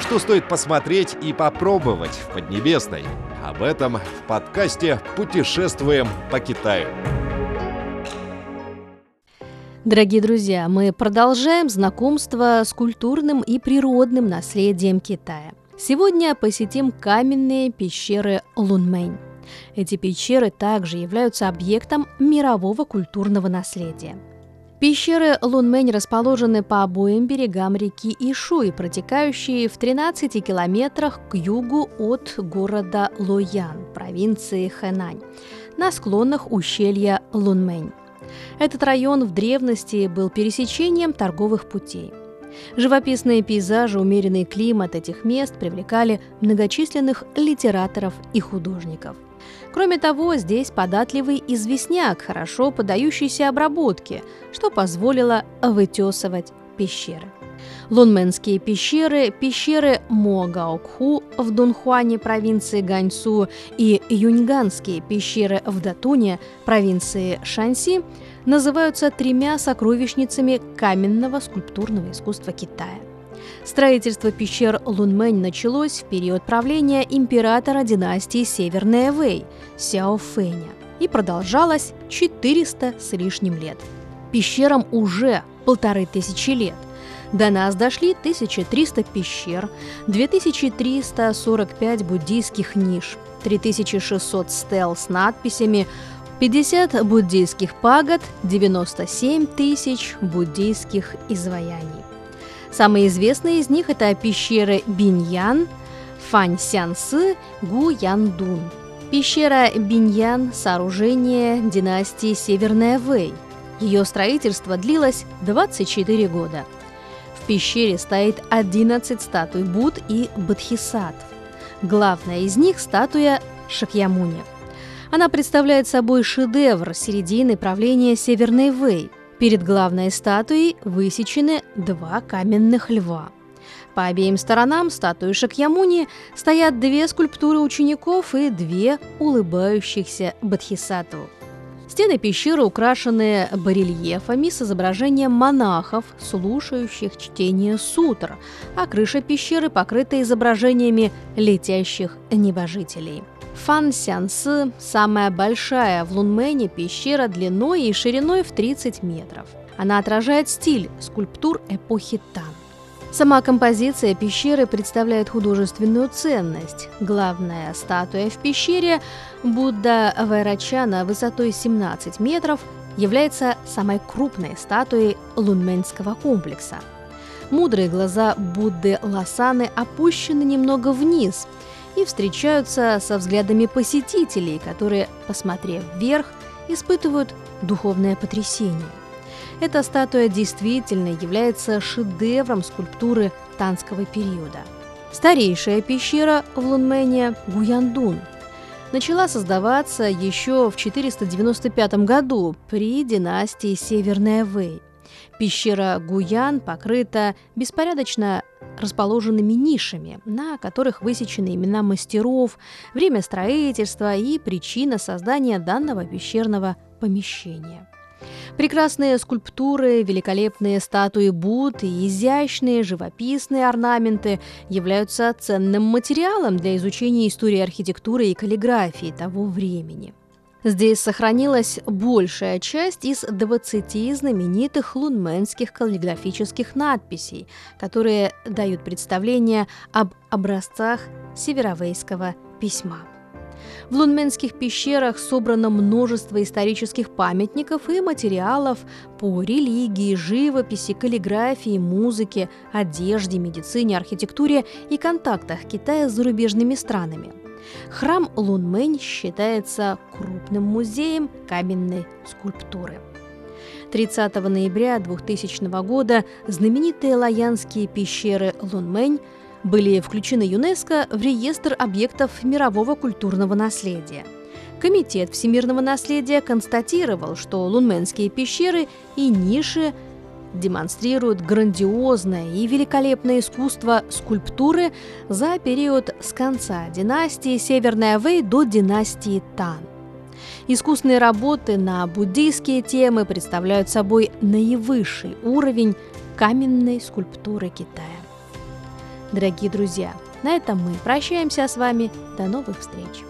Что стоит посмотреть и попробовать в Поднебесной? Об этом в подкасте «Путешествуем по Китаю». Дорогие друзья, мы продолжаем знакомство с культурным и природным наследием Китая. Сегодня посетим каменные пещеры Лунмэнь. Эти пещеры также являются объектом мирового культурного наследия. Пещеры Лунмэнь расположены по обоим берегам реки Ишуй, протекающей в 13 километрах к югу от города Лоян, провинции Хэнань, на склонах ущелья Лунмэнь. Этот район в древности был пересечением торговых путей. Живописные пейзажи, умеренный климат этих мест привлекали многочисленных литераторов и художников. Кроме того, здесь податливый известняк, хорошо подающийся обработке, что позволило вытесывать пещеры. Лунменские пещеры, пещеры Могаокху в Дунхуане провинции Ганьцу и Юньганские пещеры в Датуне провинции Шанси называются тремя сокровищницами каменного скульптурного искусства Китая. Строительство пещер Лунмэнь началось в период правления императора династии Северная Вэй Сяо Фэня и продолжалось 400 с лишним лет. Пещерам уже полторы тысячи лет – до нас дошли 1300 пещер, 2345 буддийских ниш, 3600 стел с надписями, 50 буддийских пагод, 97 тысяч буддийских изваяний. Самые известные из них – это пещеры Биньян, Фань Сянсы, Гу Яндун. Пещера Биньян – сооружение династии Северная Вэй. Ее строительство длилось 24 года – пещере стоит 11 статуй Буд и Бодхисаттв. Главная из них – статуя Шакьямуни. Она представляет собой шедевр середины правления Северной Вэй. Перед главной статуей высечены два каменных льва. По обеим сторонам статуи Шакьямуни стоят две скульптуры учеников и две улыбающихся Бодхисаттвы. Стены пещеры украшены барельефами с изображением монахов, слушающих чтение сутр, а крыша пещеры покрыта изображениями летящих небожителей. Фан Сянсы – самая большая в Лунмэне пещера длиной и шириной в 30 метров. Она отражает стиль скульптур эпохи Тан. Сама композиция пещеры представляет художественную ценность. Главная статуя в пещере Будда Вайрачана высотой 17 метров является самой крупной статуей лунменского комплекса. Мудрые глаза Будды Ласаны опущены немного вниз и встречаются со взглядами посетителей, которые, посмотрев вверх, испытывают духовное потрясение. Эта статуя действительно является шедевром скульптуры танского периода. Старейшая пещера в Лунмене – Гуяндун – начала создаваться еще в 495 году при династии Северная Вэй. Пещера Гуян покрыта беспорядочно расположенными нишами, на которых высечены имена мастеров, время строительства и причина создания данного пещерного помещения. Прекрасные скульптуры, великолепные статуи Буд и изящные живописные орнаменты являются ценным материалом для изучения истории архитектуры и каллиграфии того времени. Здесь сохранилась большая часть из 20 знаменитых лунменских каллиграфических надписей, которые дают представление об образцах северовейского письма. В лунменских пещерах собрано множество исторических памятников и материалов по религии, живописи, каллиграфии, музыке, одежде, медицине, архитектуре и контактах Китая с зарубежными странами. Храм Лунмэнь считается крупным музеем каменной скульптуры. 30 ноября 2000 года знаменитые лаянские пещеры Лунмэнь – были включены ЮНЕСКО в реестр объектов мирового культурного наследия. Комитет всемирного наследия констатировал, что лунменские пещеры и ниши демонстрируют грандиозное и великолепное искусство скульптуры за период с конца династии Северная Вэй до династии Тан. Искусные работы на буддийские темы представляют собой наивысший уровень каменной скульптуры Китая. Дорогие друзья, на этом мы прощаемся с вами. До новых встреч!